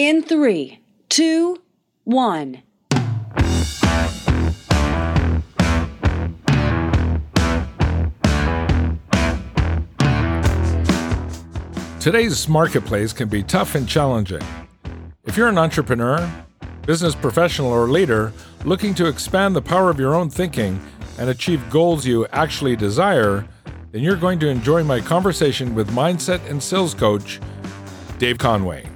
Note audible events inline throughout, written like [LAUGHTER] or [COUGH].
In three, two, one. Today's marketplace can be tough and challenging. If you're an entrepreneur, business professional, or leader looking to expand the power of your own thinking and achieve goals you actually desire, then you're going to enjoy my conversation with mindset and sales coach, Dave Conway.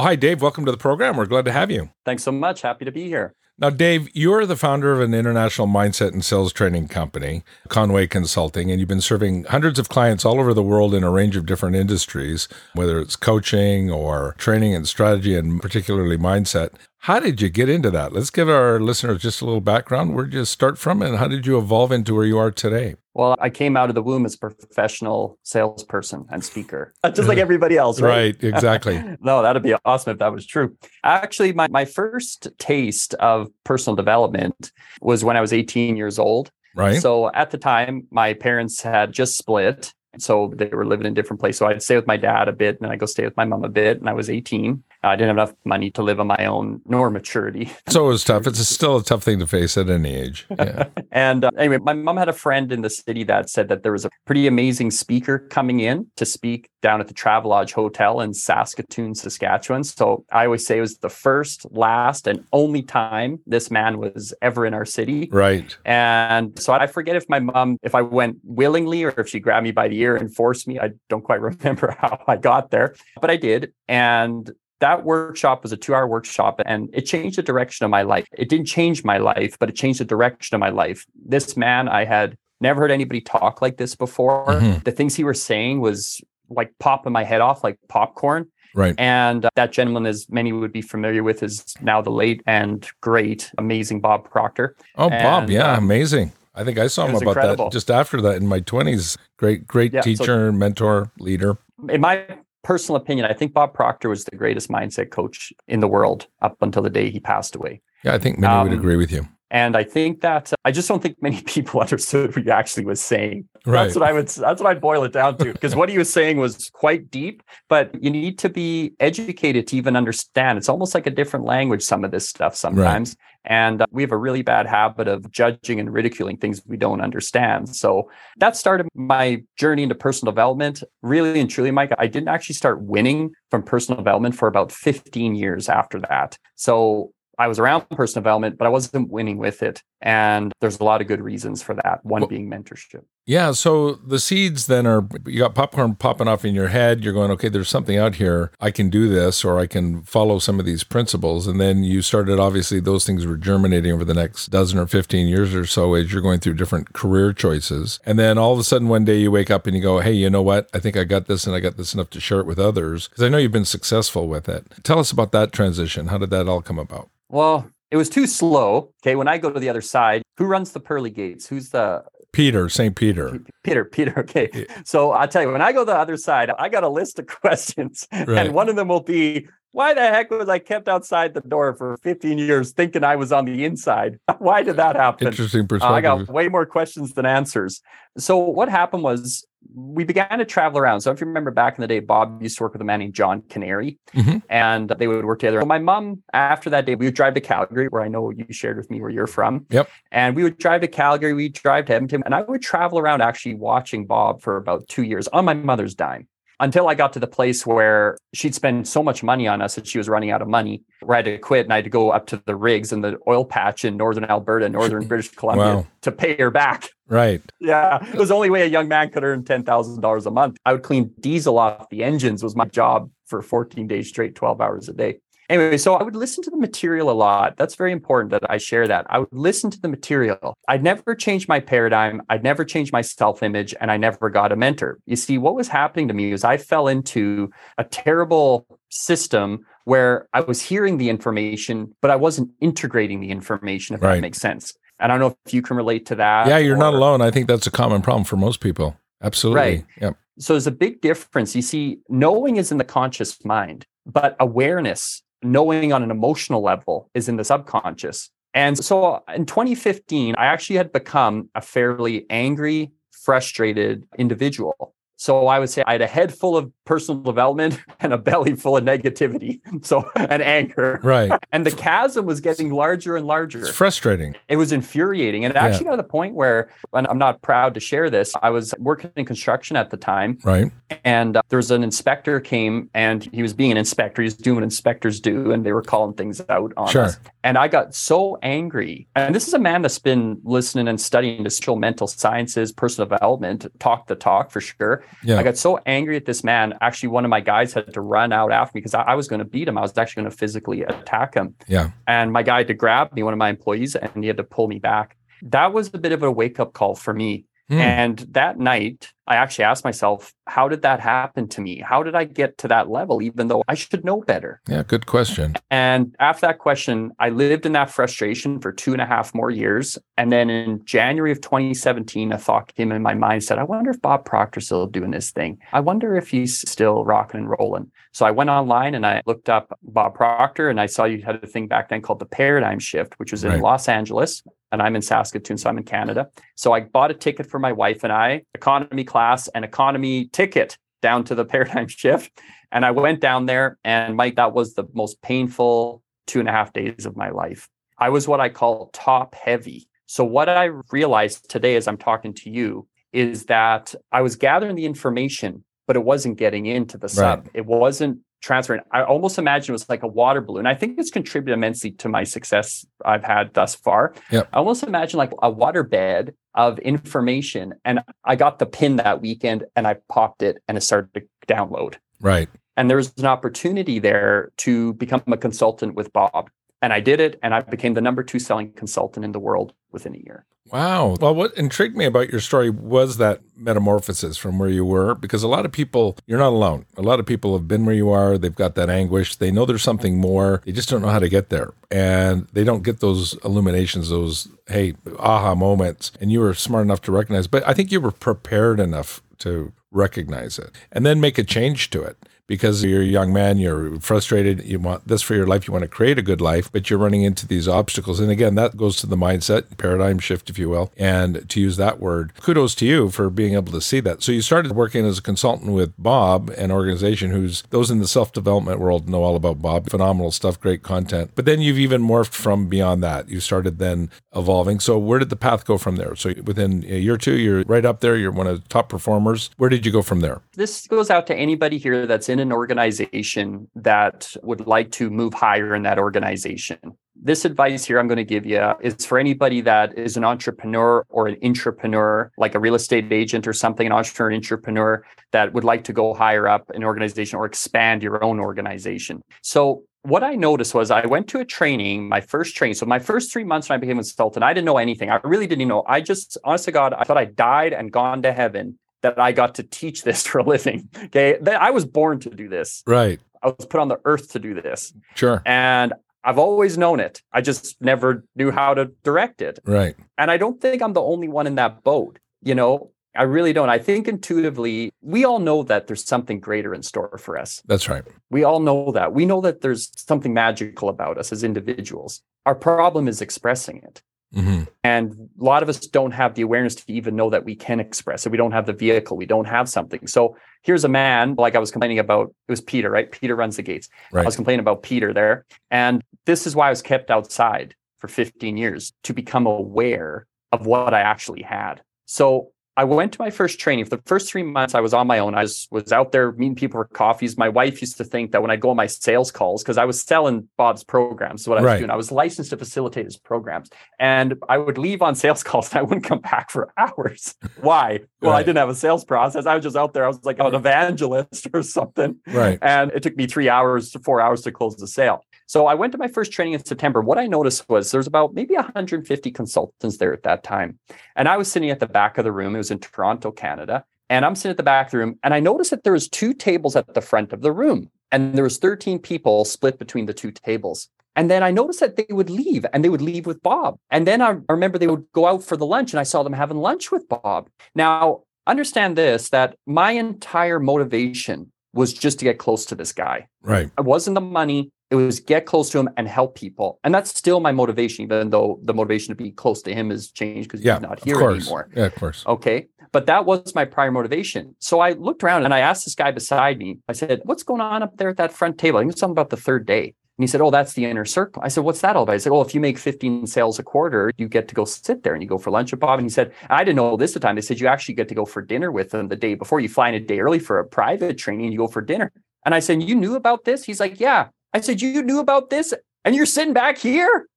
Well, hi, Dave. Welcome to the program. We're glad to have you. Thanks so much. Happy to be here. Now, Dave, you're the founder of an international mindset and sales training company, Conway Consulting, and you've been serving hundreds of clients all over the world in a range of different industries, whether it's coaching or training and strategy and particularly mindset. How did you get into that? Let's give our listeners just a little background. Where did you start from and how did you evolve into where you are today? Well, I came out of the womb as a professional salesperson and speaker, [LAUGHS] just like [LAUGHS] everybody else, right? Right, exactly. [LAUGHS] no, that'd be awesome if that was true. Actually, my, my first taste of personal development was when I was 18 years old. Right. So at the time, my parents had just split. So they were living in different places. So I'd stay with my dad a bit and then I'd go stay with my mom a bit. And I was 18. I didn't have enough money to live on my own nor maturity. [LAUGHS] So it was tough. It's still a tough thing to face at any age. [LAUGHS] Yeah. and uh, anyway, my mom had a friend in the city that said that there was a pretty amazing speaker coming in to speak down at the Travelodge Hotel in Saskatoon, Saskatchewan. So I always say it was the first, last, and only time this man was ever in our city. Right. And so I forget if my mom, if I went willingly or if she grabbed me by the ear and forced me. I don't quite [LAUGHS] remember how I got there, but I did. And that workshop was a two hour workshop and it changed the direction of my life. It didn't change my life, but it changed the direction of my life. This man, I had never heard anybody talk like this before. Mm-hmm. The things he was saying was like popping my head off like popcorn. Right. And uh, that gentleman, as many would be familiar with, is now the late and great, amazing Bob Proctor. Oh, and, Bob. Yeah. Um, amazing. I think I saw him about incredible. that just after that in my 20s. Great, great yeah, teacher, so, mentor, leader. In my personal opinion, I think Bob Proctor was the greatest mindset coach in the world up until the day he passed away. Yeah, I think many um, would agree with you. And I think that uh, I just don't think many [LAUGHS] people understood what he actually was saying. Right. That's what I would. That's what I'd boil it down to. Because what he was saying was quite deep, but you need to be educated to even understand. It's almost like a different language. Some of this stuff sometimes, right. and uh, we have a really bad habit of judging and ridiculing things we don't understand. So that started my journey into personal development. Really and truly, Mike, I didn't actually start winning from personal development for about 15 years after that. So I was around personal development, but I wasn't winning with it. And there's a lot of good reasons for that. One well, being mentorship. Yeah. So the seeds then are you got popcorn popping off in your head. You're going, okay, there's something out here. I can do this, or I can follow some of these principles. And then you started, obviously, those things were germinating over the next dozen or 15 years or so as you're going through different career choices. And then all of a sudden, one day you wake up and you go, hey, you know what? I think I got this and I got this enough to share it with others because I know you've been successful with it. Tell us about that transition. How did that all come about? Well, it was too slow. Okay, when I go to the other side, who runs the pearly gates? Who's the Peter, St. Peter. Peter, Peter. Okay. So I'll tell you, when I go to the other side, I got a list of [LAUGHS] questions. Right. And one of them will be, why the heck was I kept outside the door for 15 years thinking I was on the inside? [LAUGHS] Why did that happen? Interesting perspective. Uh, I got way more questions than answers. So what happened was we began to travel around. So if you remember back in the day, Bob used to work with a man named John Kanary, mm-hmm. and they would work together. So my mom, after that day, we would drive to Calgary, where I know you shared with me where you're from. Yep. And we would drive to Calgary, we'd drive to Edmonton, and I would travel around actually watching Bob for about two years on my mother's dime until I got to the place where she'd spend so much money on us that she was running out of money, where I had to quit and I had to go up to the rigs and the oil patch in northern Alberta, northern [LAUGHS] British Columbia wow. to pay her back. Right. Yeah. It was the only way a young man could earn $10,000 a month. I would clean diesel off the engines was my job for 14 days straight, 12 hours a day. Anyway, so I would listen to the material a lot. That's very important that I share that. I would listen to the material. I'd never change my paradigm. I'd never change my self image, and I never got a mentor. You see, what was happening to me is I fell into a terrible system where I was hearing the information, but I wasn't integrating the information, if right. that makes sense. I don't know if you can relate to that. Yeah, you're or... not alone. I think that's a common problem for most people. Absolutely. Right. Yep. So there's a big difference. You see, knowing is in the conscious mind, but awareness knowing on an emotional level is in the subconscious. And so in 2015, I actually had become a fairly angry, frustrated individual. So I would say I had a head full of personal development [LAUGHS] and a belly full of negativity. [LAUGHS] So and anger. Right. And the chasm was getting larger and larger. It's frustrating. It was infuriating. And it actually yeah. got to the point where, and I'm not proud to share this, I was working in construction at the time. Right. And uh, there was an inspector came and he was being an inspector. He's doing what inspectors do. And they were calling things out on sure. us. And I got so angry. And this is a man that's been listening and studying industrial mental sciences, personal development, talk the talk for sure. Yeah. I got so angry at this man. Actually, one of my guys had to run out after me because I, I was going to beat him. I was actually going to physically attack him. Yeah. And my guy had to grab me, one of my employees, and he had to pull me back. That was a bit of a wake up call for me Mm. And that night, I actually asked myself, how did that happen to me? How did I get to that level, even though I should know better? Yeah, good question. And after that question, I lived in that frustration for two and a half more years. And then in January of 2017, a thought came in my mind said, I wonder if Bob Proctor's still doing this thing. I wonder if he's still rocking and rolling. So I went online and I looked up Bob Proctor and I saw you had a thing back then called the Paradigm Shift, which was in right. Los Angeles and I'm in Saskatoon, so I'm in Canada. So I bought a ticket for my wife and I, economy class and economy ticket down to the [LAUGHS] paradigm shift. And I went down there, and Mike, that was the most painful two and a half days of my life. I was what I call top heavy. So, what I realized today as I'm talking to you is that I was gathering the information, but it wasn't getting into the sub. Right. It wasn't transferring. I almost imagine it was like a water balloon. I think it's contributed immensely to my success I've had thus far. Yep. I almost imagine like a water bed of information. And I got the pin that weekend and I popped it and it started to download. Right. And there was an opportunity there to become a consultant with Bob. And I did it, and I became the number two selling consultant in the world within a year. Wow. Well, what intrigued me about your story was that metamorphosis from where you were, because a lot of people, you're not alone. A lot of people have been where you are. They've got that anguish. They know there's something more. They just don't know how to get there. And they don't get those illuminations, those, hey, aha moments. And you were smart enough to recognize, but I think you were prepared enough to recognize it and then make a change to it because you're a young man, you're frustrated, you want this for your life, you want to create a good life, but you're running into these obstacles. And again, that goes to the mindset, paradigm shift, if you will, and to use that word. Kudos to you for being able to see that. So you started working as a consultant with Bob, an organization who's those in the self development world know all about Bob. Phenomenal stuff, great content. But then you've even morphed from beyond that. You started then evolving. So where did the path go from there? So within a year or two, you're right up there. You're one of the top performers. Where did you go from there? This goes out to anybody here that's in an organization that would like to move higher in that organization. This advice here I'm going to give you is for anybody that is an entrepreneur or an intrapreneur, like a real estate agent or something, an entrepreneur, entrepreneur that would like to go higher up an organization or expand your own organization. So what I noticed was I went to a training, my first training. So my first three months when I became a consultant, I didn't know anything. I really didn't know. I just, honest to God, I thought I died and gone to heaven that I got to teach this [LAUGHS] for a living. Okay. I was born to do this. Right. I was put on the earth to do this. Sure. And I've always known it. I just never knew how to direct it. Right. And I don't think I'm the only one in that boat. You know, I really don't. I think intuitively, we all know that there's something greater in store for us. That's right. We all know that. We know that there's something magical about us as individuals. Our problem is expressing it. Mm-hmm. And a lot of us don't have the awareness to even know that we can express it. We don't have the vehicle. We don't have something. So here's a man, like I was complaining about, it was Peter, right? Peter runs the gates. Right. I was complaining about Peter there. And this is why I was kept outside for 15 years to become aware of what I actually had. So I went to my first training. For the first three months, I was on my own. I was, was out there meeting people for coffees. My wife used to think that when I go on my sales calls, because I was selling Bob's programs, what I was right. doing. I was licensed to facilitate his programs. And I would leave on sales [LAUGHS] calls and I wouldn't come back for hours. [LAUGHS] Why? Well, right. I didn't have a sales process. I was just out there. I was like an evangelist [LAUGHS] or something. Right. And it took me three hours to four hours to close the sale. So I went to my first training in September. What I noticed was there's about maybe 150 consultants there at that time. And I was sitting at the back of the room. It was in Toronto, Canada. And I'm sitting at the back of the room and I noticed that there was two tables at the front of the room. And there was 13 people split between the two tables. And then I noticed that they would leave and they would leave with Bob. And then I remember they would go out for the lunch and I saw them having lunch with Bob. Now, understand this that my entire motivation was just to get close to this guy. Right. It wasn't the money. It was get close to him and help people. And that's still my motivation, even though the motivation to be close to him has changed because yeah, he's not here anymore. Yeah, of course. Okay. But that was my prior motivation. So I looked around and I asked this guy beside me, I said, What's going on up there at that front table? I think it's something about the third day. And he said, Oh, that's the inner circle. I said, What's that all about? He said, Oh, if you make 15 sales a quarter, you get to go sit there and you go for lunch with Bob. And he said, I didn't know this at the time. They said, You actually get to go for dinner with them the day before. You fly in a day early for a private training and you go for dinner. And I said, You knew about this? He's like, Yeah. I said, You knew about this and you're sitting back here?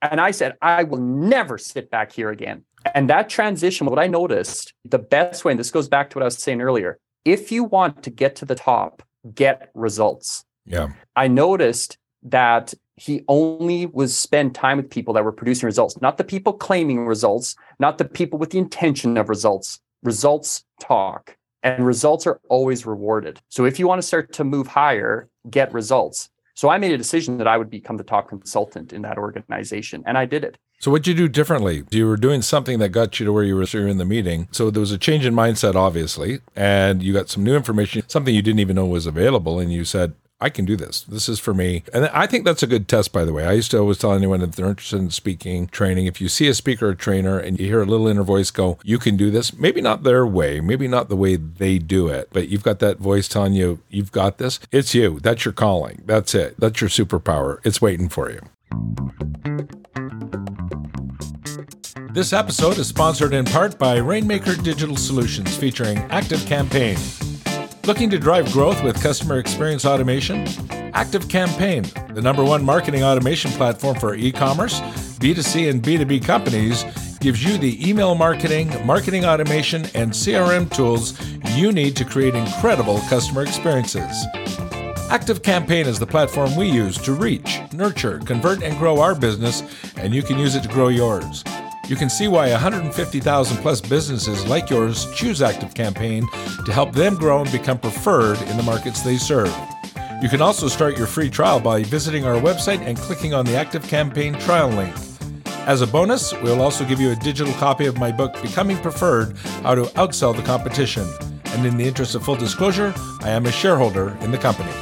And I said, I will never sit back here again. And that transition, what I noticed, the best way, and this goes back to what I was saying earlier, if you want to get to the top, get results. Yeah. I noticed that he only was spend time with people that were producing results, not the people claiming results, not the people with the intention of results. Results talk and results are always rewarded. So if you want to start to move higher, get results. So I made a decision that I would become the top consultant in that organization, and I did it. So what'd you do differently? You were doing something that got you to where you were in the meeting. So there was a change in mindset, obviously, and you got some new information, something you didn't even know was available, and you said, I can do this. This is for me. And I think that's a good test, by the way. I used to always tell anyone if they're interested in speaking, training, if you see a speaker or trainer and you hear a little inner voice go, you can do this, maybe not their way, maybe not the way they do it, but you've got that voice telling you, you've got this. It's you. That's your calling. That's it. That's your superpower. It's waiting for you. This episode is sponsored in part by Rainmaker Digital Solutions featuring ActiveCampaign. Looking to drive growth with customer experience automation? ActiveCampaign, the number one marketing automation platform for e commerce, B2C, and B2B companies, gives you the email marketing, marketing automation, and CRM tools you need to create incredible customer experiences. ActiveCampaign is the platform we use to reach, nurture, convert, and grow our business, and you can use it to grow yours. You can see why 150,000 plus businesses like yours choose ActiveCampaign to help them grow and become preferred in the markets they serve. You can also start your free trial by visiting our website and clicking on the ActiveCampaign trial link. As a bonus, we'll also give you a digital copy of my book, Becoming Preferred How to Outsell the Competition. And in the interest of full disclosure, I am a shareholder in the company.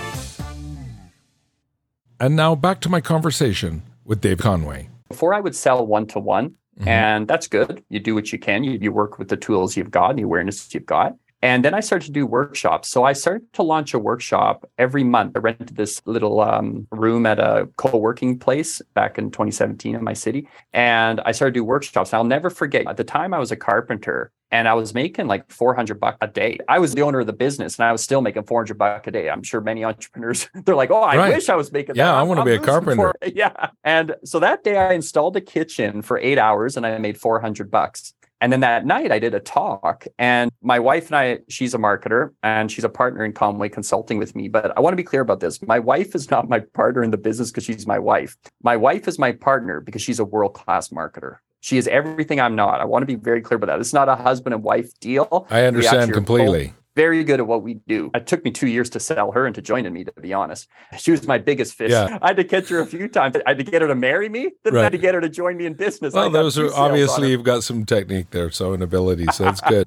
And now back to my conversation with Dave Conway. Before I would sell one to one, Mm-hmm. And that's good. You do what you can. You, you work with the tools you've got the awareness you've got. And then I started to do workshops. So I started to launch a workshop every month. I rented this little um, room at a co-working place back in 2017 in my city. And I started to do workshops. And I'll never forget, at the time I was a carpenter and I was making like 400 bucks a day. I was the owner of the business and I was still making 400 bucks a day. I'm sure many entrepreneurs, [LAUGHS] they're like, oh, I right. wish I was making yeah, that. I want to be a carpenter. [LAUGHS] Yeah. And so that day I installed a kitchen for eight hours and I made 400 bucks. And then that night I did a talk and my wife and I, she's a marketer and she's a partner in Conway Consulting with me. But I want to be clear about this. My wife is not my partner in the business because she's my wife. My wife is my partner because she's a world-class marketer. She is everything I'm not. I want to be very clear about that. It's not a husband and wife deal. I understand completely very good at what we do. It took me two years to sell her into joining me, to be honest. She was my biggest fish. Yeah. I had to catch her a few times. I had to get her to marry me, then right. I had to get her to join me in business. Well, those are obviously you've got some technique there, so an ability, so it's good.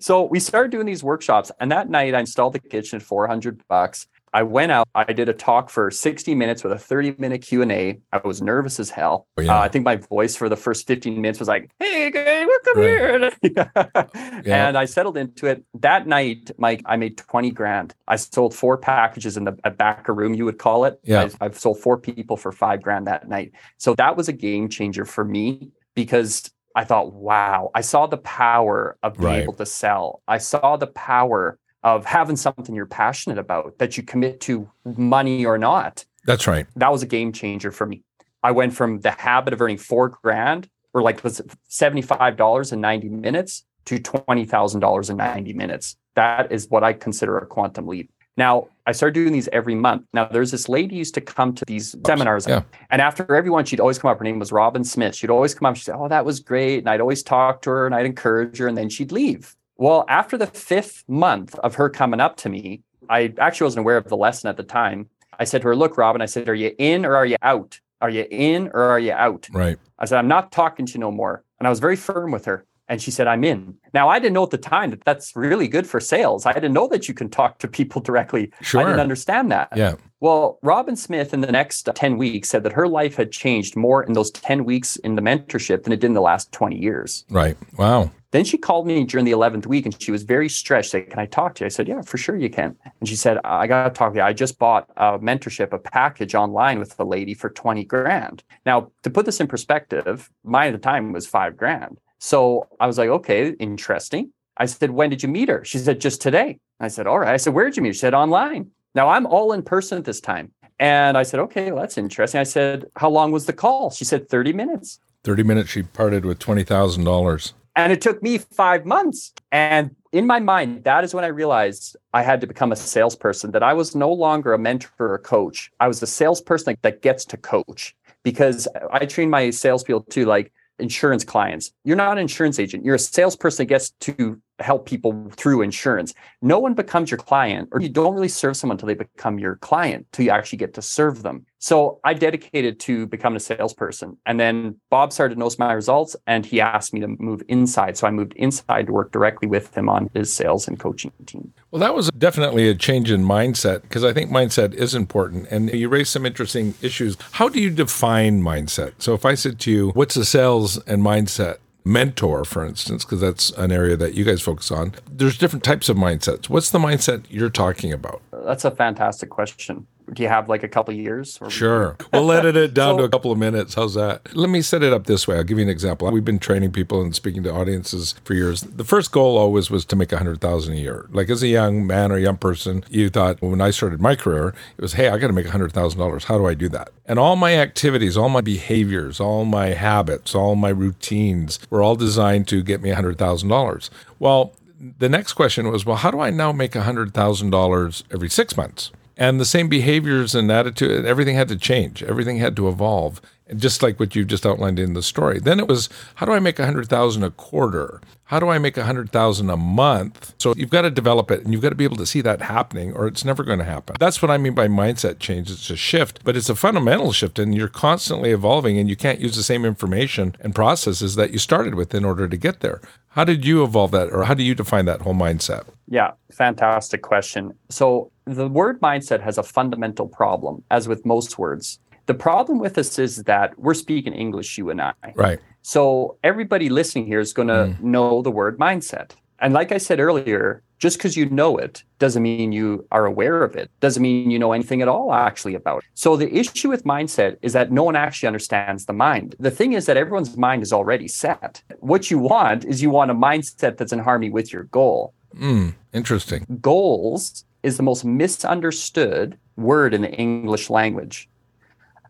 [LAUGHS] so we started doing these workshops, and that night I installed the kitchen at 400 bucks. I went out. I did a talk for 60 minutes with a 30 minute Q and A. I was nervous as hell. Oh, yeah. uh, I think my voice for the first 15 minutes was like, "Hey, guys, welcome right. here," [LAUGHS] yeah. and I settled into it. That night, Mike, I made 20 grand. I sold four packages in the back room, you would call it. Yeah, I've, I've sold four people for five grand that night. So that was a game changer for me because I thought, wow, I saw the power of being right. able to sell. I saw the power of having something you're passionate about that you commit to money or not. That's right. That was a game changer for me. I went from the habit of earning four grand or like was $75 in 90 minutes to $20,000 in 90 minutes. That is what I consider a quantum leap. Now, I started doing these every month. Now, there's this lady used to come to these seminars. Yeah. And after every one, she'd always come up. Her name was Robin Smith. She'd always come up. She'd say, Oh, that was great. And I'd always talk to her and I'd encourage her. And then she'd leave. Well, after the fifth month of her coming up to me, I actually wasn't aware of the lesson at the time. I said to her, Look, Robin, I said, Are you in or are you out? Are you in or are you out? Right. I said, I'm not talking to you no more. And I was very firm with her. And she said, I'm in. Now, I didn't know at the time that that's really good for sales. I didn't know that you can talk to people [LAUGHS] directly. Sure. I didn't understand that. Yeah. Well, Robin Smith in the next 10 weeks said that her life had changed more in those 10 weeks in the mentorship than it did in the last 20 years. Right. Wow. Then she called me during the 11th week and she was very stretched. Said, Can I talk to you? I said, Yeah, for sure you can. And she said, I got to talk to you. I just bought a mentorship, a package online with a lady for 20 grand. Now, to put this in perspective, mine at the time was five grand. So I was like, Okay, interesting. I said, When did you meet her? She said, Just today. I said, All right. I said, Where did you meet her? She said, Online. Now I'm all in person at this time. And I said, Okay, well, that's interesting. I said, How long was the call? She said, 30 minutes. 30 minutes, she parted with $20,000. And it took me five months. And in my mind, that is when I realized I had to become a salesperson, that I was no longer a mentor or a coach. I was the salesperson that gets to coach because I train my salespeople to like insurance clients. You're not an insurance agent. You're a salesperson that gets to help people through insurance. No one becomes your client, or you don't really serve someone until they become your client, till you actually get to serve them. So I dedicated to becoming a salesperson. And then Bob started to notice my results and he asked me to move inside. So I moved inside to work directly with him on his sales and coaching team. Well, that was definitely a change in mindset because I think mindset is important. And you raised some interesting issues. How do you define mindset? So if I said to you, what's a sales and mindset? mentor, for instance, because that's an area that you guys focus on. There's different types of mindsets. What's the mindset you're talking about? That's a fantastic question do you have like a couple years? sure. we'll edit it down so, to a couple of minutes. How's that? Let me set it up this way. I'll give you an example. We've been training people and speaking to audiences for years. The first goal always was to make a hundred thousand a year. Like as a young man or young person, you thought well, when I started my career, it was, hey, I got to make a hundred thousand dollars. How do I do that? And all my activities, all my behaviors, all my habits, all my routines were all designed to get me a hundred thousand dollars. Well, the next question was, well, how do I now make a hundred thousand dollars every six months? And the same behaviors and attitude everything had to change. Everything had to evolve just like what you've just outlined in the story. Then it was how do i make a hundred thousand a quarter? How do i make a hundred thousand a month? So you've got to develop it and you've got to be able to see that happening or it's never going to happen. That's what i mean by mindset change. It's a shift but it's a fundamental shift and you're constantly evolving and you can't use the same information and processes that you started with in order to get there. How did you evolve that or how do you define that whole mindset? Yeah fantastic question. So the word mindset has a fundamental problem, as with most words. The problem with this is that we're speaking English, you and I. Right. So everybody listening here is going to mm. know the word mindset. And like I said earlier, just because you know it doesn't mean you are aware of it, doesn't mean you know anything at all actually about it. So the issue with mindset is that no one actually understands the mind. The thing is that everyone's mind is already set. What you want is you want a mindset that's in harmony with your goal. Mm, interesting. Goals is the most misunderstood word in the English language.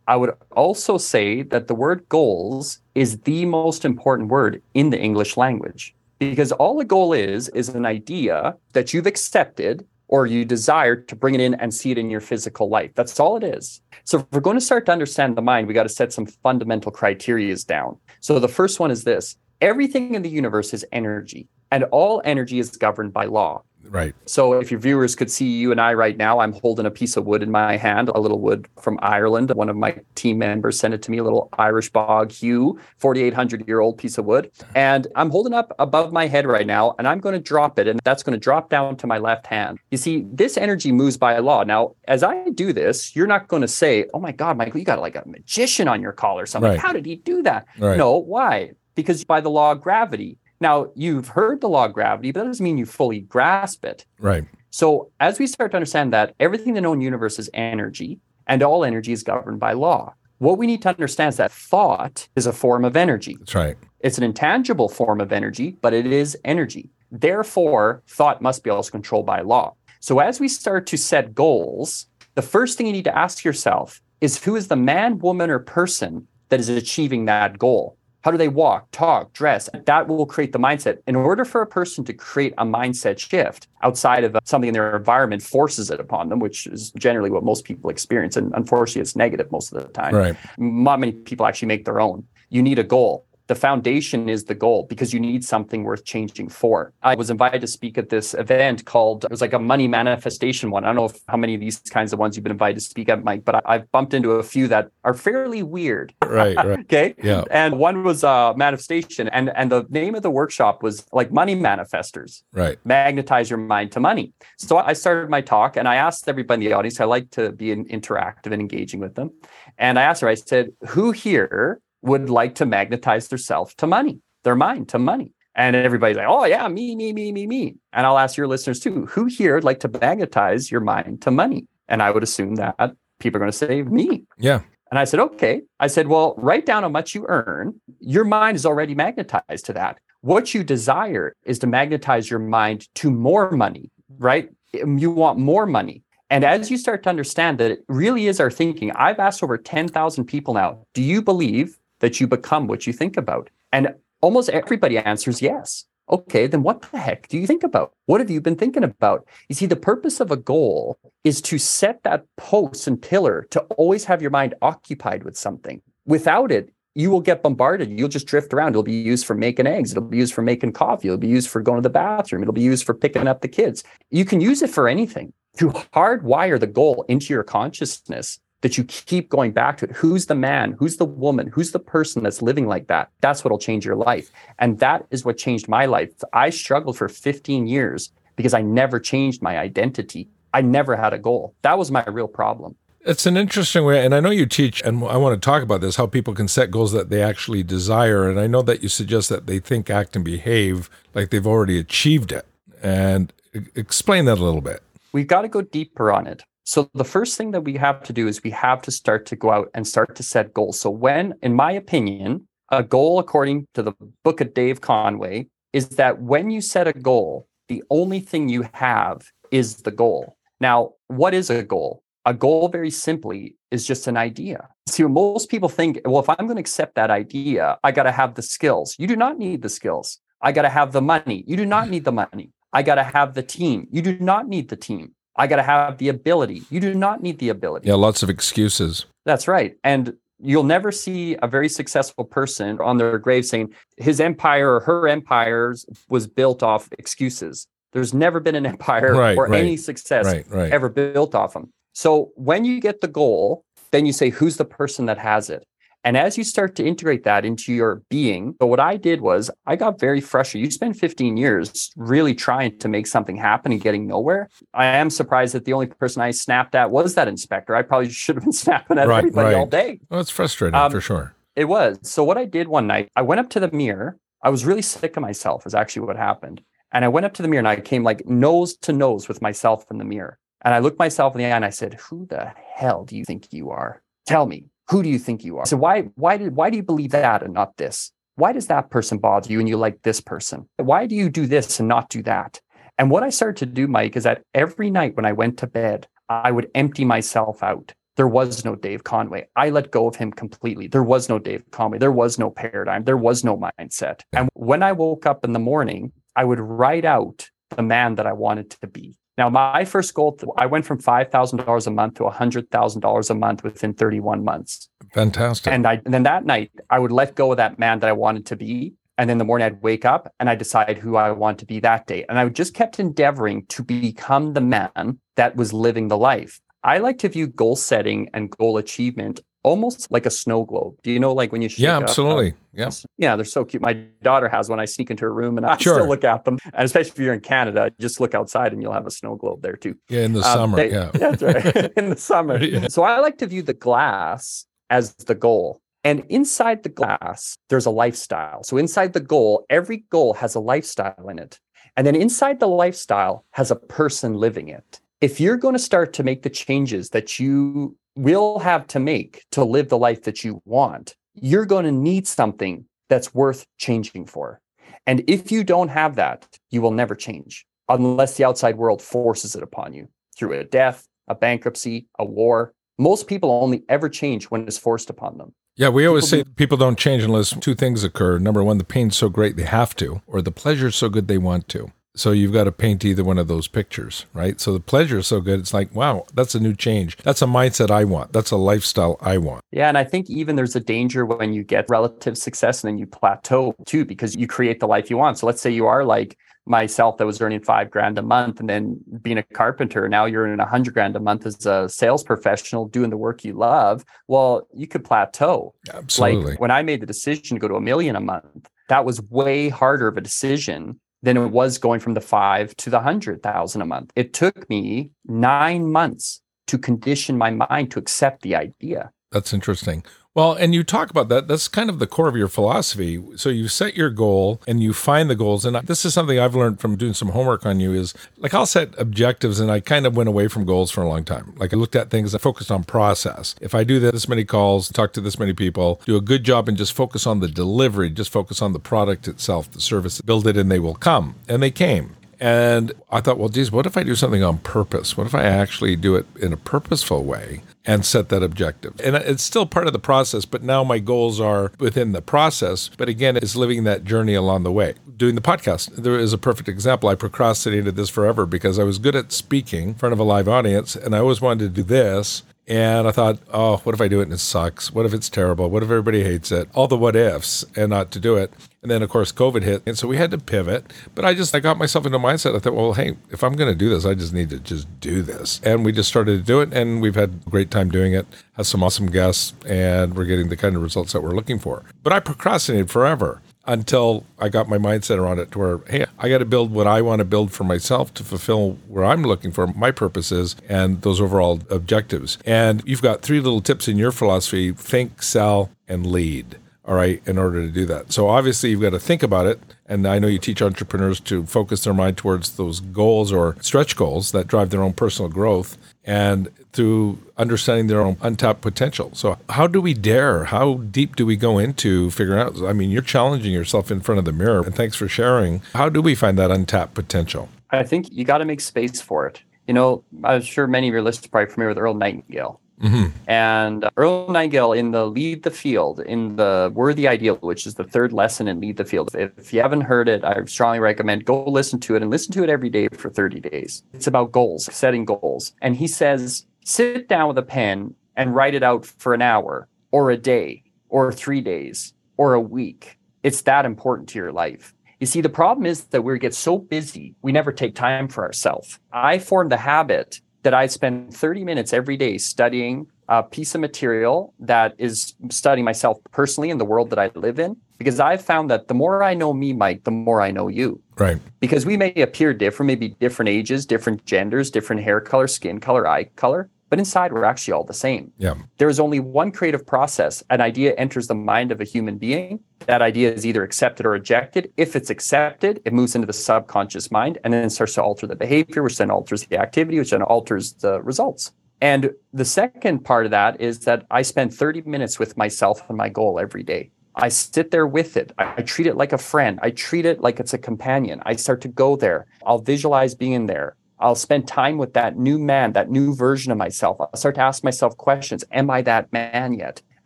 I would also say that the word goals is the most important word in the English language because all a goal is is an idea that you've accepted or you desire to bring it in and see it in your physical life. That's all it is. So if we're going to start to understand the mind, we got to set some fundamental criterias down. So the first one is this. Everything in the universe is energy, and all energy is governed by law. Right. So if your viewers could see you and I right now, I'm holding a piece of wood in my hand, a little wood from Ireland. One of my team members sent it to me, a little Irish bog yew, 4,800 year old piece of wood. And I'm holding up above my head right now, and I'm going to drop it, and that's going to drop down to my left hand. You see, this energy moves by law. Now, as I do this, you're not going to say, oh my God, Michael, you got like a magician on your collar or something. Right. How did he do that? Right. No, why? Because by the law of gravity, now, you've heard the law of gravity, but that doesn't mean you fully grasp it. Right. So, as we start to understand that everything in the known universe is energy, and all energy is governed by law, what we need to understand is that thought is a form of energy. That's right. It's an intangible form of energy, but it is energy. Therefore, thought must be also controlled by law. So, as we start to set goals, the first thing you need to ask yourself is who is the man, woman, or person that is achieving that goal? How do they walk, talk, dress? That will create the mindset. In order for a person to create a mindset shift outside of uh, something in their environment forces it upon them, which is generally what most people experience. And unfortunately, it's negative most of the time. Right. Not many people actually make their own. You need a goal. The foundation is the goal because you need something worth changing for. I was invited to speak at this event called, it was like a money manifestation one. I don't know if, how many of these kinds of ones you've been invited to speak at, Mike, but I, have bumped into a few that are fairly weird. [LAUGHS] Right, right. [LAUGHS] okay. Yeah. And one was a uh, manifestation, and, and the name of the workshop was like money manifestors. Right. Magnetize your mind to money. So I started my talk and I asked everybody in the audience, I like to be interactive and engaging with them. And I asked her, I said, who here would like to magnetize their self to money, their mind to money. And everybody's like, oh, yeah, me, me, me, me, me. And I'll ask your listeners too, who here would like to magnetize your mind to money? And I would assume that people are going to say me. Yeah. And I said, okay. I said, well, write down how much you earn. Your mind is already magnetized to that. What you desire is to magnetize your mind to more money, right? Um, you want more money. And as you start to understand that it really is our thinking, I've asked over 10,000 people now, do you believe that you become what you think about? And almost everybody answers yes. Okay, then what the heck do you think about? What have you been thinking about? You see, the purpose of a goal is to set that post and pillar to always have your mind occupied with something. Without it, you will get bombarded. You'll just drift around. It'll be used for making eggs. It'll be used for making coffee. It'll be used for going to the bathroom. It'll be used for picking up the kids. You can use it for anything. To hardwire the goal into your consciousness that you keep going back to it. Who's the man? Who's the woman? Who's the person that's living like that? That's what'll change your life. And that is what changed my life. I struggled for 15 years because I never changed my identity. I never had a goal. That was my real problem. It's an interesting way. And I know you teach, and I want to talk about this how people can set goals that they actually desire. And I know that you suggest that they think, act, and behave like they've already achieved it. And explain that a little bit. We've got to go deeper on it. So the first thing that we have to do is we have to start to go out and start to set goals. So when, in my opinion, a goal according to the book of Dave Conway is that when you set a goal, the only thing you have is the goal. Now, what is a goal? A goal, very simply, is just an idea. See, most people think, well, if I'm going to accept that idea, I got to have the skills. You do not need the skills. I got to have the money. You do not need the money. I got to have the team. You do not need the team. I got to have the ability. You do not need the ability. Yeah, lots of excuses. That's right. And you'll never see a very successful person on their grave saying his empire or her empire was built off excuses. There's never been an empire right, or right, any success right, ever built off them. So when you get the goal, then you say, who's the person that has it? And as you start to integrate that into your being, but what I did was I got very frustrated. You spend 15 years really trying to make something happen and getting nowhere. I am surprised that the only person I snapped at was that inspector. I probably [LAUGHS] should have been snapping at right, everybody right. all day. Well, it's frustrating um, for sure. It was. So what I did one night, I went up to the mirror. I was really sick of myself, is actually what happened. And I went up to the mirror and I came like nose to nose with myself in the mirror. And I looked myself in the eye and I said, Who the hell do you think you are? Tell me, who do you think you are? So why why did why do you believe that and not this? Why does that person bother you and you like this person? Why do you do this and not do that? And what I started to do, Mike, is that every night when I went to bed, I would empty myself out. There was no Dave Conway. I let go of him completely. There was no Dave Conway. There was no paradigm. There was no mindset. And when I woke up in the morning, I would write out the man that I wanted to be. Now, my first goal, I went from $5,000 a month to $100,000 a month within 31 months. Fantastic. And, I, and then that night, I would let go of that man that I wanted to be. And then the morning I'd wake up and I decide who I want to be that day. And I just kept endeavoring to become the man that was living the life. I like to view goal setting and goal achievement almost like a snow globe. Do you know, like when you yeah, absolutely, yeah, yeah, they're so cute. My daughter has one. I sneak into her room and I [LAUGHS] sure. still look at them. And especially if you're in Canada, just look outside and you'll have a snow globe there too. Yeah, in the um, summer. They, yeah, [LAUGHS] that's right. [LAUGHS] in the summer. Yeah. So I like to view the glass as the goal. And inside the glass, there's a lifestyle. So inside the goal, every goal has a lifestyle in it. And then inside the lifestyle has a person living it. If you're going to start to make the changes that you will have to make to live the life that you want, you're going to need something that's worth changing for. And if you don't have that, you will never change unless the outside world forces it upon you through a death, a bankruptcy, a war. Most people only ever change when it's forced upon them. Yeah, we always people say people don't change unless two things occur. Number one, the pain's so great they have to, or the pleasure's so good they want to. So you've got to paint either one of those pictures, right? So the pleasure is so good. It's like, wow, that's a new change. That's a mindset I want. That's a lifestyle I want. Yeah. And I think even there's a danger when you get relative success and then you plateau too, because you create the life you want. So let's say you are like, myself that was earning five grand a month and then being a carpenter now you're earning a hundred grand a month as a sales professional doing the work you love well you could plateau absolutely like when i made the decision to go to a million a month that was way harder of a decision than it was going from the five to the hundred thousand a month. It took me nine months to condition my mind to accept the idea. That's interesting well, and you talk about that. That's kind of the core of your philosophy. So you set your goal and you find the goals. And this is something I've learned from doing some homework on you is like I'll set objectives and I kind of went away from goals for a long time. Like I looked at things, I focused on process. If I do this many calls, talk to this many people, do a good job and just focus on the delivery, just focus on the product itself, the service, build it and they will come. And they came. And I thought, well, geez, what if I do something on purpose? What if I actually do it in a purposeful way and set that objective? And it's still part of the process, but now my goals are within the process. But again, it's living that journey along the way. Doing the podcast, there is a perfect example. I procrastinated this forever because I was good at speaking in front of a live audience and I always wanted to do this. And I thought, oh, what if I do it and it sucks? What if it's terrible? What if everybody hates it? All the what ifs and not to do it. And then, of course, COVID hit. And so we had to pivot. But I just, I got myself into a mindset. I thought, well, hey, if I'm going to do this, I just need to just do this. And we just started to do it. And we've had a great time doing it, has some awesome guests, and we're getting the kind of results that we're looking for. But I procrastinated forever until I got my mindset around it to where, hey, I got to build what I want to build for myself to fulfill where I'm looking for my purposes and those overall objectives. And you've got three little tips in your philosophy think, sell, and lead. All right, in order to do that. So obviously, you've got to think about it. And I know you teach entrepreneurs to focus their mind towards those goals or stretch goals that drive their own personal growth. And through understanding their own untapped potential. So, how do we dare? How deep do we go into figuring out? I mean, you're challenging yourself in front of the mirror, and thanks for sharing. How do we find that untapped potential? I think you got to make space for it. You know, I'm sure many of your listeners are probably familiar with Earl Nightingale. Mm-hmm. And Earl Nightingale in the Lead the Field, in the Worthy Ideal, which is the third lesson in Lead the Field. If you haven't heard it, I strongly recommend go listen to it and listen to it every day for 30 days. It's about goals, setting goals. And he says, sit down with a pen and write it out for an hour or a day or three days or a week. It's that important to your life. You see, the problem is that we get so busy, we never take time for ourselves. I formed the habit that I spend 30 minutes every day studying a piece of material that is studying myself personally in the world that I live in. Because I've found that the more I know me, Mike, the more I know you. Right. Because we may appear different, maybe different ages, different genders, different hair color, skin color, eye color but inside we're actually all the same. Yeah. There is only one creative process. An idea enters the mind of a human being. That idea is either accepted or rejected. If it's accepted, it moves into the subconscious mind and then starts to alter the behavior, which then alters the activity, which then alters the results. And the second part of that is that I spend 30 minutes with myself and my goal every day. I sit there with it. I, I, treat it like a friend. I treat it like it's a companion. I start to go there. I'll visualize being there. I'll spend time with that new man, that new version of myself. I'll start to ask myself questions Am I that man yet?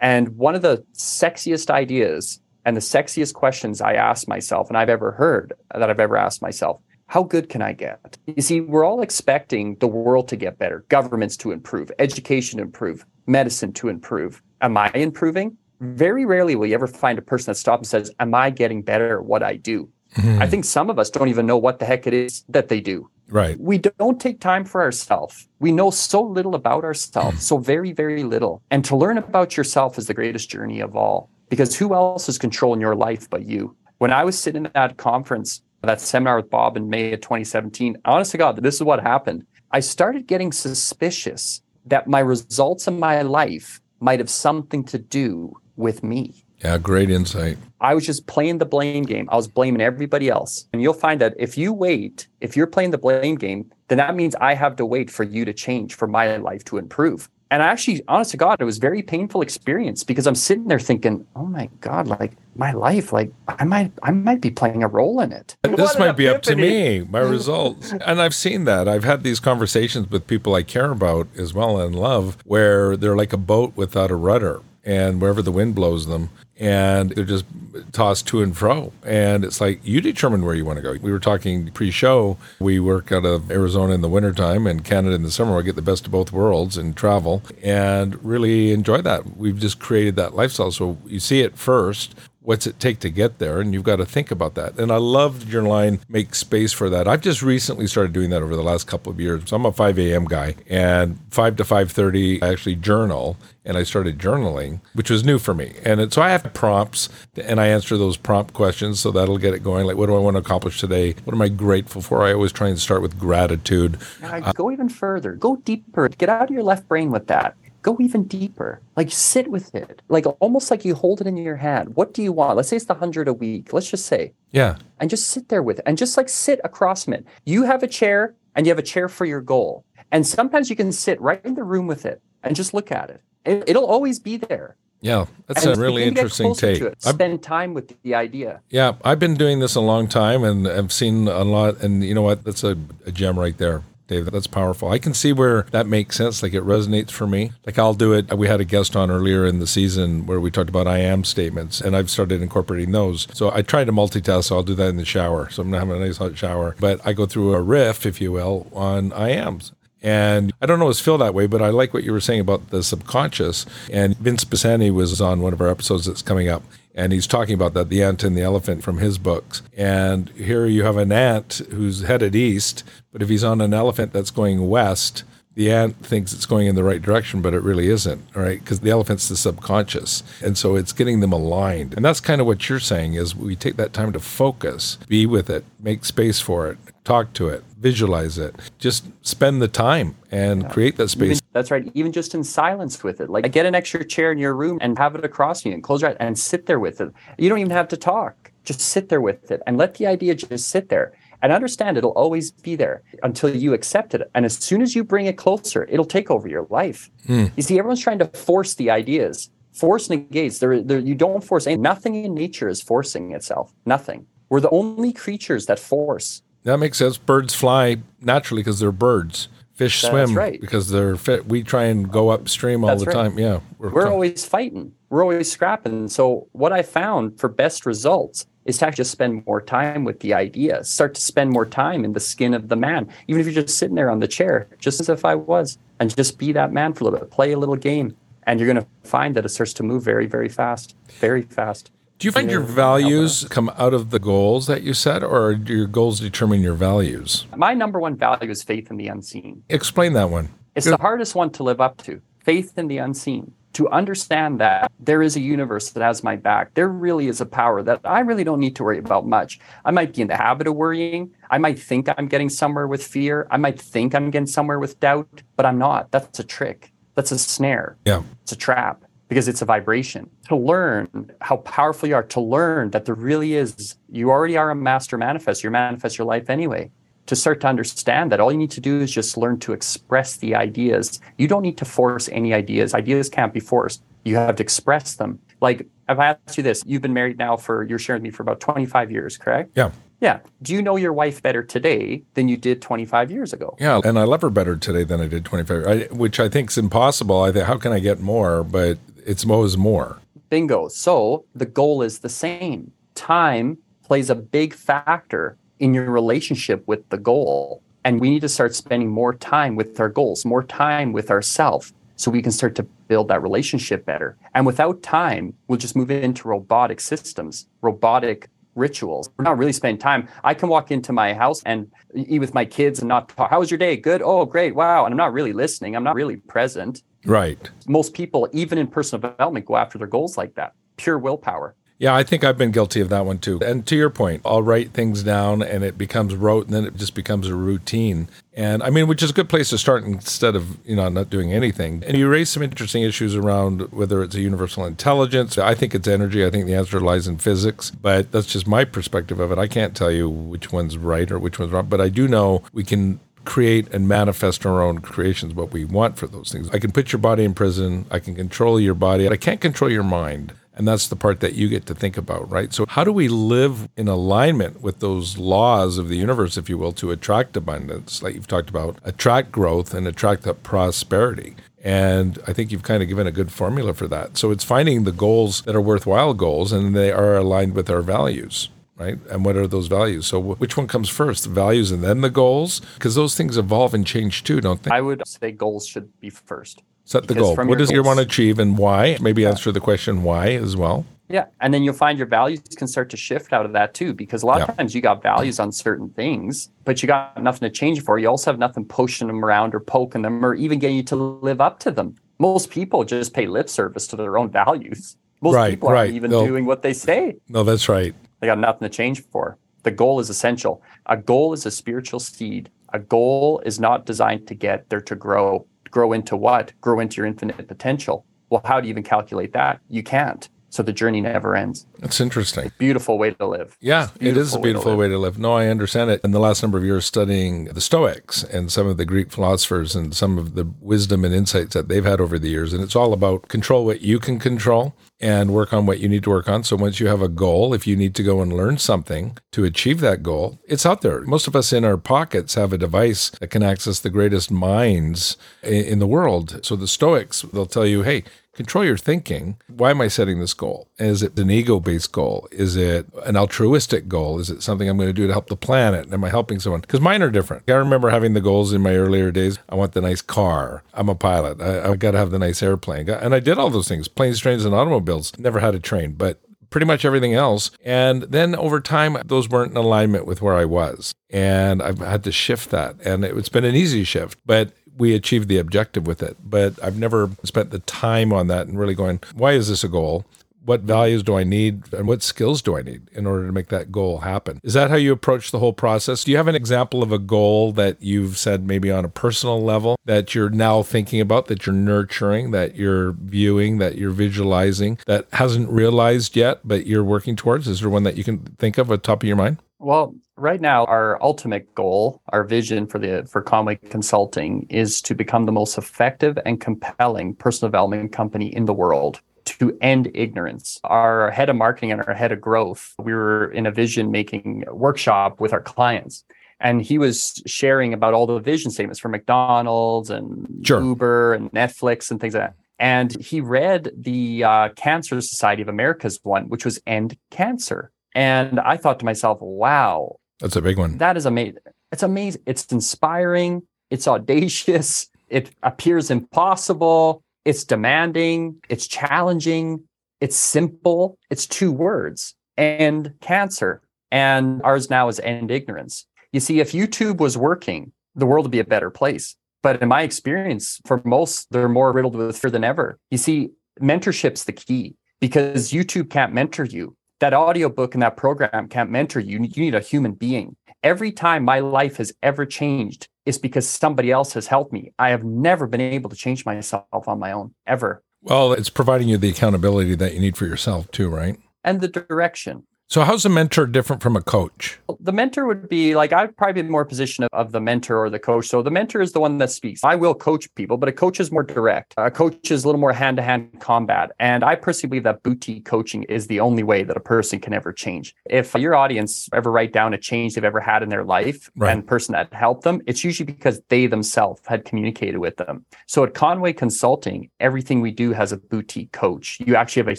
And one of the sexiest ideas and the sexiest questions I ask myself, and I've ever heard that I've ever asked myself, how good can I get? You see, we're all expecting the world to get better, governments to improve, education to improve, medicine to improve. Am I improving? Very rarely will you ever find a person that stops and says, Am I getting better at what I do? Mm-hmm. I think some of us don't even know what the heck it is that they do. Right. We don't take time for ourselves. We know so little about ourselves, mm. so very, very little. And to learn about yourself is the greatest journey of all because who else is controlling your life but you? When I was sitting at that conference, that seminar with Bob in May of 2017, honest to God, this is what happened. I started getting suspicious that my results in my life might have something to do with me. Yeah, great insight. I was just playing the blame game. I was blaming everybody else. And you'll find that if you wait, if you're playing the blame game, then that means I have to wait for you to change, for my life to improve. And I actually, honest to God, it was very painful experience because I'm sitting there thinking, oh my God, like my life, like I might, I might be playing a role in it. This might be up to me, my results. and I've seen that. I've had these conversations with people I care about as well and love, where they're like a boat without a rudder and wherever the wind blows them and they're just tossed to and fro. And it's like you determine where you want to go. We were talking pre-show. We work out of Arizona in the wintertime and Canada in the summer. We get the best of both worlds and travel and really enjoy that. We've just created that lifestyle. So you see it first what's it take to get there and you've got to think about that. And i loved your line make space for that. I've just recently started doing that over the last couple of years. So i'm a 5 a.m guy and 5 to 5.30 i actually journal and i started journaling which was new for me. And it, so i have prompts and i answer those prompt questions so that'll get it going. Like what do i want to accomplish today? What am i grateful for? I always try and start with gratitude. Uh, go even further. Go deeper. Get out of your left brain with that go even deeper. Like sit with it. Like almost like you hold it in your hand. What do you want? Let's say it's the hundred a week. Let's just say. Yeah. And just sit there with it. And just like sit across from it. You have a chair and you have a chair for your goal. And sometimes you can sit right in the room with it and just look at it. it will always be there. Yeah, that's and a really interesting take. Spend time with the idea. Yeah, I've been doing this a long time and I've seen a lot. And you know what? That's a, a gem right there. Dave. That's powerful. I can see where that makes sense. Like it resonates for me. Like I'll do it. We had a guest on earlier in the season where we talked about I am statements, and I've started incorporating those. So I try to multitask. So I'll do that in the shower. So I'm have a nice hot shower. But I go through a riff, if you will, on I ams. And I don't it's feel that way, but I like what you were saying about the subconscious. And Vince Poscente was on one of our episodes that's coming up, and he's talking about that, the ant and the elephant from his books. And here you have an ant who's headed east, but if he's on an elephant that's going west, the ant thinks it's going in the right direction, but it really isn't, right? Because the elephant's the subconscious. And so it's getting them aligned. And that's kind of what you're saying is we take that time to focus, be with it, make space for it, talk to it, visualize it. Just spend the time and yeah. create that space. That's right. Even just in silence with it. Like get an extra chair in your room and have it across you and close your eyes and sit there with it. You don't even have to talk. Just sit there with it and let the idea just sit there and understand it'll always be there until you accept it. And as soon as you bring it closer, it'll take over your life. Mm. You see, everyone's trying to force the ideas. Force negates. There, there, you don't force anything. Nothing in nature is forcing itself. Nothing. We're the only creatures that force. That makes sense. Birds fly naturally because they're birds. Fish That's swim right. because they're fit. We try and go upstream all That's the right. time. Yeah. We're, we're always fighting. We're always scrapping. So what I found for best results is to actually spend more time with the idea. Start to spend more time in the skin of the man. Even if you're just sitting there on the chair, just as if I was, and just be that man for a little bit. Play a little game. And you're going to find that it starts to move very, very fast. Very fast. Do you find your values come out of the goals that you set, or do your goals determine your values? My number one value is faith in the unseen. Explain that one. It's Good. the hardest one to live up to faith in the unseen. To understand that there is a universe that has my back. There really is a power that I really don't need to worry about much. I might be in the habit of worrying. I might think I'm getting somewhere with fear. I might think I'm getting somewhere with doubt, but I'm not. That's a trick. That's a snare. Yeah. It's a trap because it's a vibration. To learn how powerful you are, to learn that there really is, you already are a master manifest. You manifest your life anyway. To start to understand that all you need to do is just learn to express the ideas. You don't need to force any ideas. Ideas can't be forced. You have to express them. Like, if I asked you this, you've been married now for, you're sharing with me for about 25 years, correct? Yeah. Yeah. Do you know your wife better today than you did 25 years ago? Yeah. And I love her better today than I did 25, I, which I think is impossible. I think, how can I get more? But it's always more. Bingo. So the goal is the same. Time plays a big factor in your relationship with the goal. And we need to start spending more time with our goals, more time with ourselves, so we can start to build that relationship better. And without time, we'll just move into robotic systems, robotic rituals. We're not really spending time. I can walk into my house and eat with my kids and not talk. How was your day? Good. Oh, great. Wow. And I'm not really listening. I'm not really present. Right. Most people, even in personal development, go after their goals like that. Pure willpower. Yeah, I think I've been guilty of that one too. And to your point, I'll write things down and it becomes rote and then it just becomes a routine. And I mean, which is a good place to start instead of, you know, not doing anything. And you raise some interesting issues around whether it's a universal intelligence. I think it's energy. I think the answer lies in physics, but that's just my perspective of it. I can't tell you which one's right or which one's wrong, but I do know we can create and manifest our own creations, what we want for those things. I can put your body in prison. I can control your body. I can't control your mind. And that's the part that you get to think about, right? So, how do we live in alignment with those laws of the universe, if you will, to attract abundance, like you've talked about, attract growth and attract that prosperity? And I think you've kind of given a good formula for that. So it's finding the goals that are worthwhile goals and they are aligned with our values right? And what are those values? So, which one comes first, the values and then the goals? Because those things evolve and change too, don't they? I would say goals should be first. Set the goal. What does you want to achieve and why? Maybe answer the question why as well. Yeah. And then you'll find your values can start to shift out of that too, because a lot yeah. of times you got values on certain things, but you got nothing to change for. You also have nothing pushing them around or poking them or even getting you to live up to them. Most people just pay lip service to their own values. Most right, people aren't right. even no, doing what they say. No, that's right. They got nothing to change for. The goal is essential. A goal is a spiritual seed. A goal is not designed to get there to grow. Grow into what? Grow into your infinite potential. Well, how do you even calculate that? You can't. So the journey never ends. That's interesting. Beautiful way to live. Yeah, it is a beautiful way to, way to, live. No, I understand it. In the last number of years, studying the Stoics and some of the Greek philosophers and some of the wisdom and insights that they've had over the years. And it's all about control what you can control and work on what you need to work on. So once you have a goal, if you need to go and learn something to achieve that goal, it's out there. Most of us in our pockets have a device that can access the greatest minds in the world. So the Stoics, they'll tell you, hey, control your thinking. Why am I setting this goal? Is it an ego based goal? Is it an altruistic goal? Is it something I'm going to do to help the planet? Am I helping someone? Because mine are different. I remember having the goals in my earlier days. I want the nice car. I'm a pilot. I, I got to have the nice airplane. And I did all those things planes, trains, and automobiles. Never had a train, but pretty much everything else. And then over time, those weren't in alignment with where I was. And I've had to shift that. And it's been an easy shift, but we achieved the objective with it. But I've never spent the time on that and really going, why is this a goal? What values do I need and what skills do I need in order to make that goal happen? Is that how you approach the whole process? Do you have an example of a goal that you've said maybe on a personal level that you're now thinking about, that you're nurturing, that you're viewing, that you're visualizing, that hasn't realized yet, but you're working towards? Is there one that you can think of at the top of your mind? Well, right now our ultimate goal, our vision for the for Conway Consulting is to become the most effective and compelling personal development company in the world to end ignorance. Our head of marketing and our head of growth, we were in a vision making workshop with our clients. And he was sharing about all the vision statements for McDonald's and sure. Uber and Netflix and things like that. And he read the uh, Cancer Society of America's one, which was End Cancer. And I thought to myself, wow. That's a big one. That is amazing. It's amazing. It's inspiring. It's audacious. It appears impossible. It's demanding. It's challenging. It's simple. It's two words And cancer. And ours now is end ignorance. You see, if YouTube was working, the world would be a better place. But in my experience, for most, they're more riddled with fear than ever. You see, mentorship's the key because YouTube can't mentor you that audiobook and that program can't mentor you. You need a human being. Every time my life has ever changed, it's because somebody else has helped me. I have never been able to change myself on my own, ever. Well, it's providing you the accountability that you need for yourself, too, right? And the direction. So, how's a mentor different from a coach? The mentor would be like I'd probably be more position of, of, the mentor or the coach. So, the mentor is the one that speaks. I will coach people, but a coach is more direct. A coach is a little more hand to hand combat. And I personally believe that boutique coaching is the only way that a person can ever change. If your audience ever write down a change they've ever had in their life right. and person that helped them, it's usually because they themselves had communicated with them. So, at Conway Consulting, everything we do has a boutique coach. You actually have a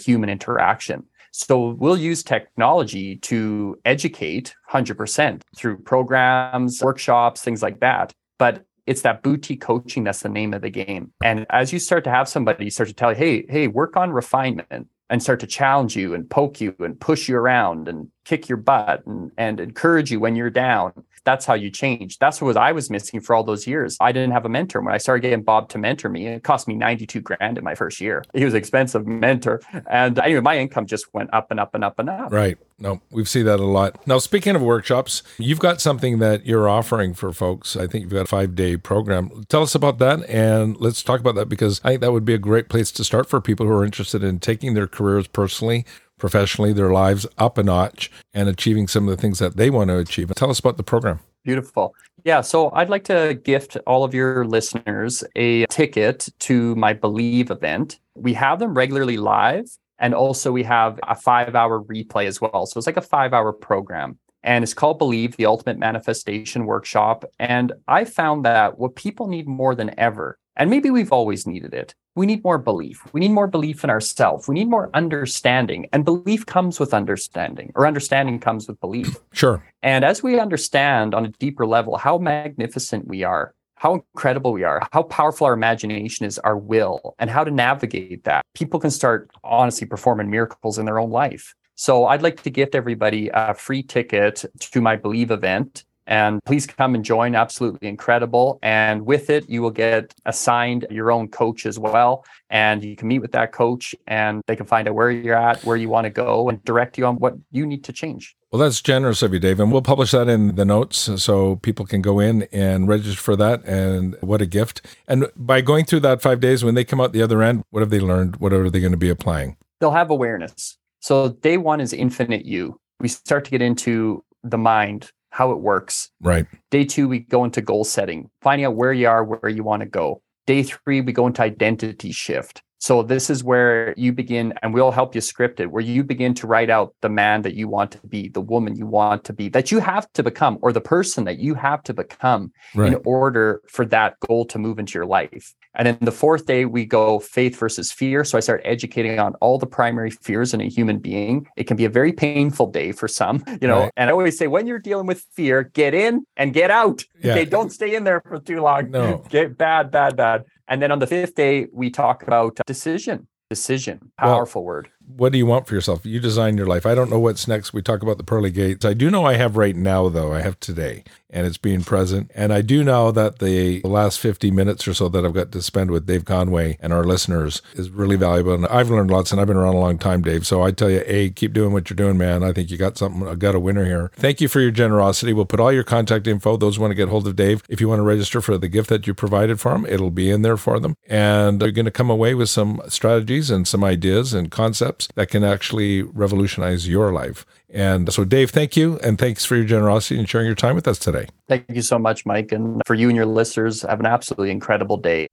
human interaction. So we'll use technology to educate 100% through programs, workshops, things like that. But it's that boutique coaching that's the name of the game. And as you start to have somebody start to tell you, hey, hey, work on refinement and start to challenge you and poke you and push you around and kick your butt and, and encourage you when you're down that's how you change. That's what I was missing for all those years. I didn't have a mentor. When I started getting Bob to mentor me, it cost me 92 grand in my first year. He was expensive mentor. And anyway, my income just went up and up and up and up. Right. No, we see that a lot. Now, speaking of workshops, you've got something that you're offering for folks. I think you've got a five day program. Tell us about that and let's talk about that because I think that would be a great place to start for people who are interested in taking their careers personally professionally, their lives up a notch, and achieving some of the things that they want to achieve. Tell us about the program. Beautiful. Yeah, so I'd like to gift all of your listeners a ticket to my Believe event. We have them regularly live, and also we have a five hour replay as well. So it's like a five hour program. And it's called Believe, the Ultimate Manifestation Workshop. And I found that what people need more than ever And maybe we've always needed it. We need more belief. We need more belief in ourselves. We need more understanding. And belief comes with understanding, or understanding comes with belief. Sure. And as we understand on a deeper level how magnificent we are, how incredible we are, how powerful our imagination is, our will, and how to navigate that, people can start honestly performing miracles in their own life. So I'd like to gift everybody a free ticket to my Believe event. And please come and join. Absolutely incredible. And with it, you will get assigned your own coach as well. And you can meet with that coach and they can find out where you're at, where you want to go, and direct you on what you need to change. Well, that's generous of you, Dave. And we'll publish that in the notes so people can go in and register for that. And what a gift. And by going through that five days, when they come out the other end, what have they learned? What are they going to be applying? They'll have awareness. So day one is infinite you. We start to get into the mind, how it works. Right. Day two, we go into goal setting, finding out where you are, where you want to go. Day three, we go into identity shift. So this is where you begin, and we'll help you script it, where you begin to write out the man that you want to be, the woman you want to be, that you have to become, or the person that you have to become right. in order for that goal to move into your life. And then the fourth day, we go faith versus fear. So I start educating on all the primary fears in a human being. It can be a very painful day for some, you know. Right. And I always say, when you're dealing with fear, get in and get out. Yeah. Okay, don't stay in there for too long. No, get bad, bad, bad. And then on the fifth day, we talk about decision. Decision, powerful word what do you want for yourself? You design your life. I don't know what's next. We talk about the pearly gates. I do know I have right now, though. I have today, and it's being present. And I do know that the last 50 minutes or so that I've got to spend with Dave Conway and our listeners is really valuable. And I've learned lots, and I've been around a long time, Dave. So I tell you, A, keep doing what you're doing, man. I think you got something, I got a winner here. Thank you for your generosity. We'll put all your contact info. Those want to get hold of Dave. If you want to register for the gift that you provided for them, it'll be in there for them. And you're going to come away with some strategies and some ideas and concepts that can actually actually revolutionize your life. And so, Dave, thank you. And thanks for your generosity and sharing your time with us today. Thank you so much, Mike. And for you and your listeners, have an absolutely incredible day.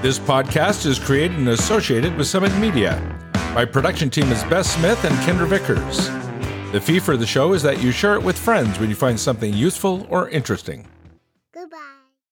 This podcast is created and associated with Summit Media. My production team is Beth Smith and Kendra Vickers. The fee for the show is that you share it with friends when you find something useful or interesting.